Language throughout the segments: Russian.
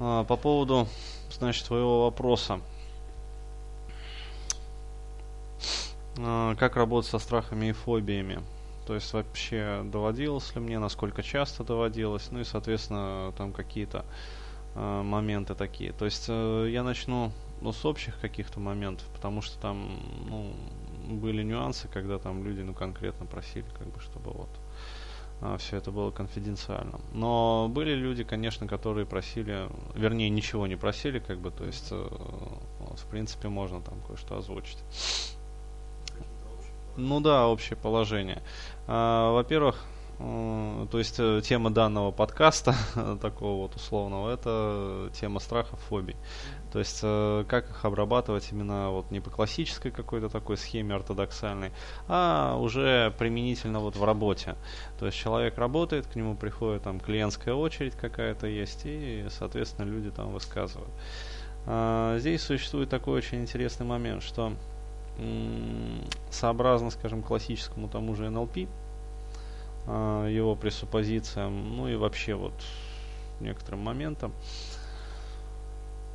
А, по поводу, значит, твоего вопроса. А, как работать со страхами и фобиями? То есть вообще доводилось ли мне, насколько часто доводилось, ну и, соответственно, там какие-то э, моменты такие. То есть э, я начну ну, с общих каких-то моментов, потому что там ну, были нюансы, когда там люди ну, конкретно просили, как бы, чтобы вот все это было конфиденциально. Но были люди, конечно, которые просили, вернее, ничего не просили, как бы, то есть, э, в принципе, можно там кое-что озвучить. Ну да, общее положение. А, во-первых, то есть э, тема данного подкаста, такого вот условного, это тема страхов, фобий. То есть э, как их обрабатывать именно вот не по классической какой-то такой схеме ортодоксальной, а уже применительно вот в работе. То есть человек работает, к нему приходит там клиентская очередь какая-то есть, и, соответственно, люди там высказывают. А, здесь существует такой очень интересный момент, что сообразно, скажем, классическому тому же НЛП, а, его пресуппозициям, ну и вообще вот некоторым моментам,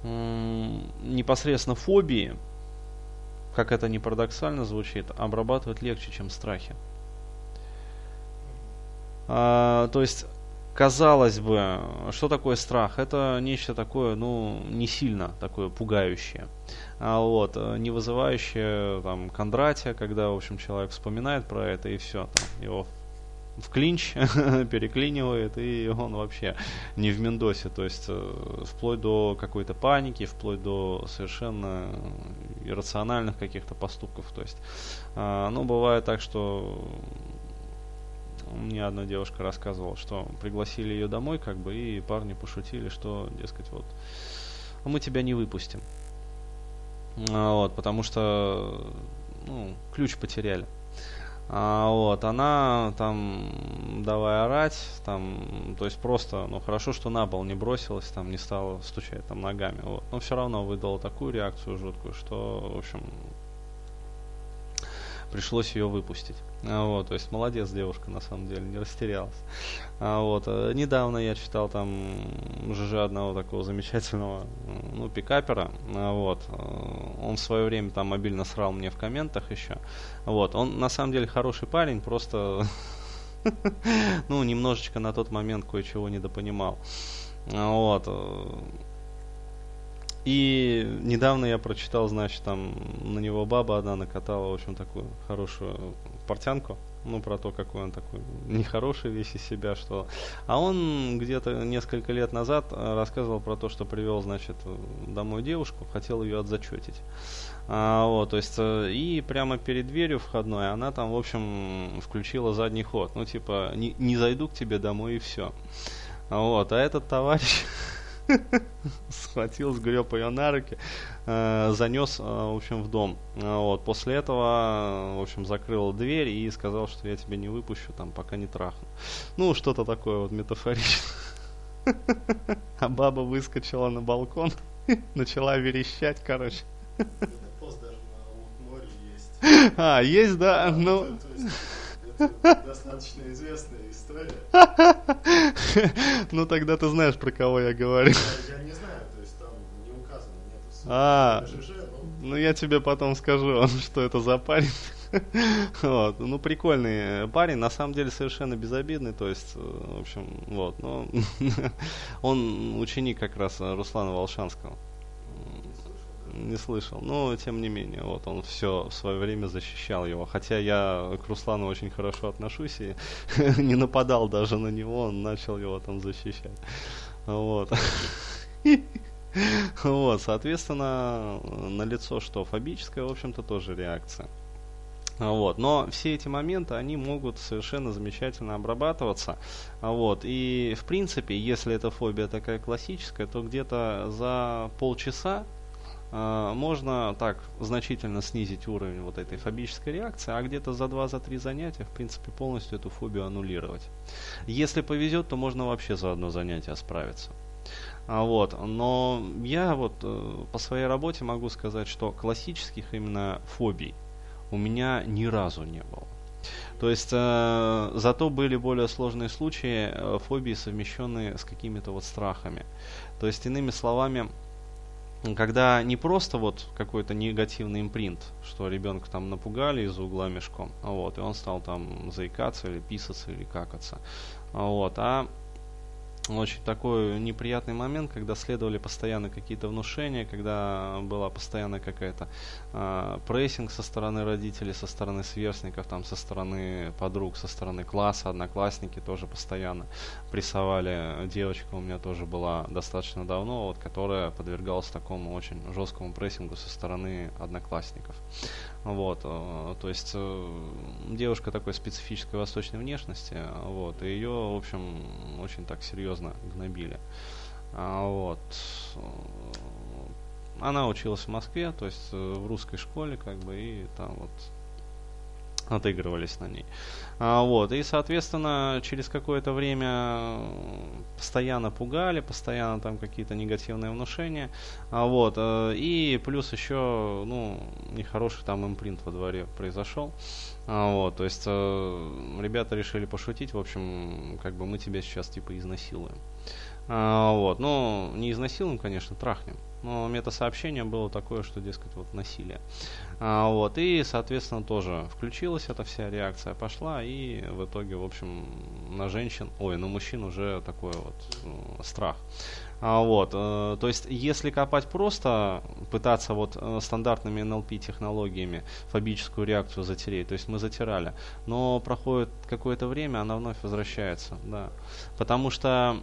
непосредственно фобии, как это не парадоксально звучит, обрабатывать легче, чем страхи. А, то есть казалось бы, что такое страх? Это нечто такое, ну, не сильно такое пугающее. А вот, э, не вызывающее там Кондратия, когда, в общем, человек вспоминает про это и все, там, его в клинч переклинивает, и он вообще не в Мендосе, то есть э, вплоть до какой-то паники, вплоть до совершенно иррациональных каких-то поступков. То есть, э, ну, бывает так, что мне одна девушка рассказывала, что пригласили ее домой, как бы, и парни пошутили, что, дескать, вот, мы тебя не выпустим. А, вот, потому что, ну, ключ потеряли. А, вот, она там, давай орать, там, то есть просто, ну, хорошо, что на пол не бросилась, там, не стала стучать там ногами, вот. Но все равно выдала такую реакцию жуткую, что, в общем, пришлось ее выпустить. А, вот, то есть молодец девушка, на самом деле, не растерялась. А, вот, э, недавно я читал там ЖЖ одного такого замечательного, ну, пикапера, а, вот, э, он в свое время там обильно срал мне в комментах еще, вот, он на самом деле хороший парень, просто, ну, немножечко на тот момент кое-чего недопонимал. А, вот, э, и недавно я прочитал, значит, там на него баба одна накатала, в общем, такую хорошую портянку. Ну, про то, какой он такой нехороший весь из себя, что... А он где-то несколько лет назад э, рассказывал про то, что привел, значит, домой девушку, хотел ее отзачетить. А, вот, то есть, э, и прямо перед дверью входной она там, в общем, включила задний ход. Ну, типа, не, не зайду к тебе домой и все. Вот, а этот товарищ схватил, сгреб ее на руки, э, занес, э, в общем, в дом. Э, вот. После этого, в общем, закрыл дверь и сказал, что я тебя не выпущу, там, пока не трахну. Ну, что-то такое вот метафоричное. А баба выскочила на балкон, начала верещать, короче. А, есть, да, ну... Достаточно известная история. Ну тогда ты знаешь, про кого я говорю. Я не знаю, то есть там не указано, нет А, ну я тебе потом скажу, что это за парень. Вот. Ну, прикольный парень, на самом деле совершенно безобидный, то есть, в общем, вот, но он ученик как раз Руслана Волшанского не слышал. Но, тем не менее, вот он все в свое время защищал его. Хотя я к Руслану очень хорошо отношусь и не нападал даже на него, он начал его там защищать. Вот. Вот, соответственно, на лицо что фобическая, в общем-то, тоже реакция. Вот. Но все эти моменты, они могут совершенно замечательно обрабатываться. Вот. И, в принципе, если эта фобия такая классическая, то где-то за полчаса можно так значительно снизить уровень вот этой фобической реакции, а где-то за 2-3 занятия, в принципе, полностью эту фобию аннулировать. Если повезет, то можно вообще за одно занятие справиться. А вот, но я вот э, по своей работе могу сказать, что классических именно фобий у меня ни разу не было. То есть, э, зато были более сложные случаи э, фобии, совмещенные с какими-то вот страхами. То есть, иными словами, когда не просто вот какой-то негативный импринт, что ребенка там напугали из-за угла мешком, вот, и он стал там заикаться или писаться или какаться, вот, а очень такой неприятный момент, когда следовали постоянно какие-то внушения, когда была постоянно какая-то э, прессинг со стороны родителей, со стороны сверстников, там, со стороны подруг, со стороны класса, одноклассники тоже постоянно прессовали. Девочка у меня тоже была достаточно давно, вот, которая подвергалась такому очень жесткому прессингу со стороны одноклассников. Вот, э, то есть э, девушка такой специфической восточной внешности, вот, и ее, в общем, очень так серьезно гнобили. А, вот. Она училась в Москве, то есть э, в русской школе, как бы, и там вот отыгрывались на ней. А, вот, и, соответственно, через какое-то время постоянно пугали, постоянно там какие-то негативные внушения. А, вот, э, и плюс еще, ну, нехороший там импринт во дворе произошел. А, вот, то есть э, ребята решили пошутить, в общем, как бы мы тебя сейчас типа изнасилуем. А, вот, ну, не изнасилуем, конечно, трахнем. Но мета-сообщение было такое, что, дескать, вот насилие. А, вот, и, соответственно, тоже включилась эта вся реакция, пошла, и в итоге, в общем, на женщин, ой, на мужчин уже такой вот э, страх. А, вот, э, то есть, если копать просто, пытаться вот э, стандартными NLP технологиями фобическую реакцию затереть, то есть мы затирали, но проходит какое-то время, она вновь возвращается, да. Потому что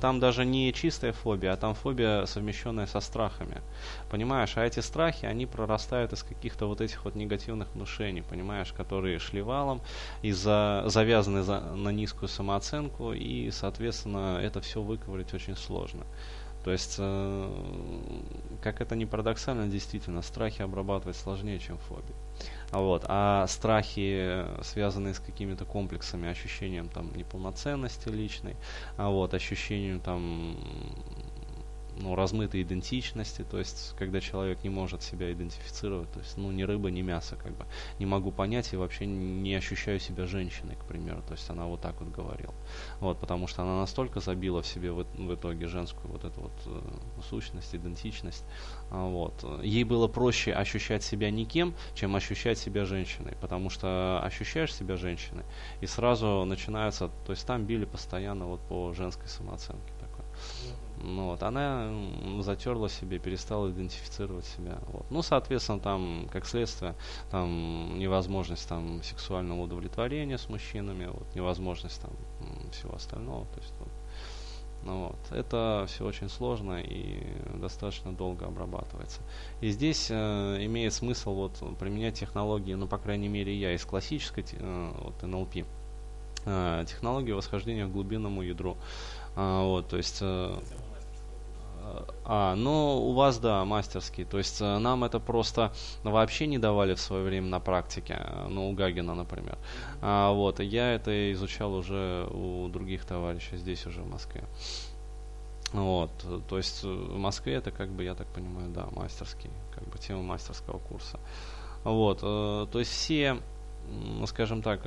там даже не чистая фобия, а там фобия, совмещенная со страхами. Понимаешь, а эти страхи, они прорастают из каких-то вот этих вот негативных внушений, понимаешь, которые шли валом, из-за завязаны за, на низкую самооценку, и, соответственно, это все выковырять очень сложно. То есть, э, как это ни парадоксально, действительно, страхи обрабатывать сложнее, чем фобии. А вот. А страхи, связанные с какими-то комплексами, ощущением там неполноценности личной, а вот, ощущением там ну, размытой идентичности, то есть когда человек не может себя идентифицировать, то есть ну ни рыба, ни мясо, как бы не могу понять и вообще не ощущаю себя женщиной, к примеру, то есть она вот так вот говорила, вот, потому что она настолько забила в себе в, в итоге женскую вот эту вот э, сущность, идентичность, а, вот, ей было проще ощущать себя никем, чем ощущать себя женщиной, потому что ощущаешь себя женщиной и сразу начинается, то есть там били постоянно вот по женской самооценке такой. Ну, вот, она затерла себе, перестала идентифицировать себя. Вот. Ну, соответственно, там, как следствие, там невозможность там сексуального удовлетворения с мужчинами, вот, невозможность там всего остального. То есть, вот, ну, вот. Это все очень сложно и достаточно долго обрабатывается. И здесь э, имеет смысл вот, применять технологии, ну, по крайней мере, я из классической э, вот, НЛП, э, технологии восхождения к глубинному ядру. А, вот, то есть... Э, а, ну, у вас, да, мастерский. То есть э, нам это просто вообще не давали в свое время на практике. Э, ну, у Гагина, например. А, вот, я это изучал уже у других товарищей здесь уже в Москве. Вот, то есть э, в Москве это как бы, я так понимаю, да, мастерский, как бы тема мастерского курса. Вот, то есть все скажем так,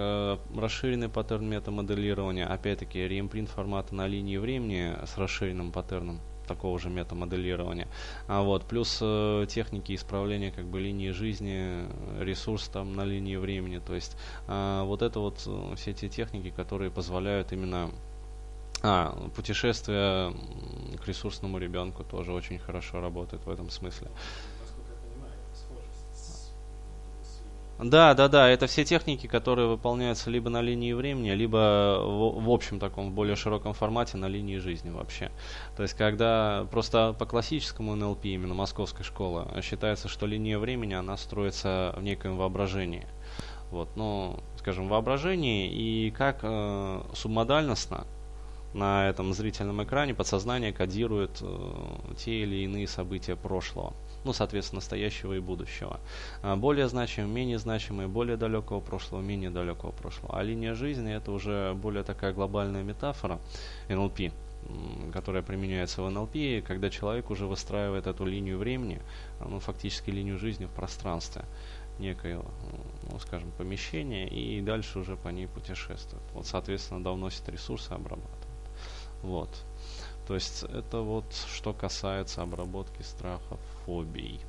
расширенный паттерн метамоделирования, опять-таки реимпринт формата на линии времени с расширенным паттерном такого же метамоделирования. А вот, плюс э, техники исправления как бы линии жизни, ресурс там на линии времени. То есть э, вот это вот э, все те техники, которые позволяют именно а, путешествие к ресурсному ребенку тоже очень хорошо работает в этом смысле. Да, да, да, это все техники, которые выполняются либо на линии времени, либо в, в общем таком, более широком формате на линии жизни вообще. То есть, когда просто по классическому НЛП, именно московской школы, считается, что линия времени, она строится в некоем воображении. Вот, ну, скажем, воображении и как э, субмодальностно на этом зрительном экране подсознание кодирует э, те или иные события прошлого ну, соответственно, настоящего и будущего. А, более значимые, менее значимые, более далекого прошлого, менее далекого прошлого. А линия жизни это уже более такая глобальная метафора НЛП, которая применяется в НЛП, когда человек уже выстраивает эту линию времени, ну, фактически линию жизни в пространстве некое, ну, скажем, помещение, и дальше уже по ней путешествует. Вот, соответственно, да, вносит ресурсы, обрабатывает. Вот. То есть это вот что касается обработки страхов, фобий.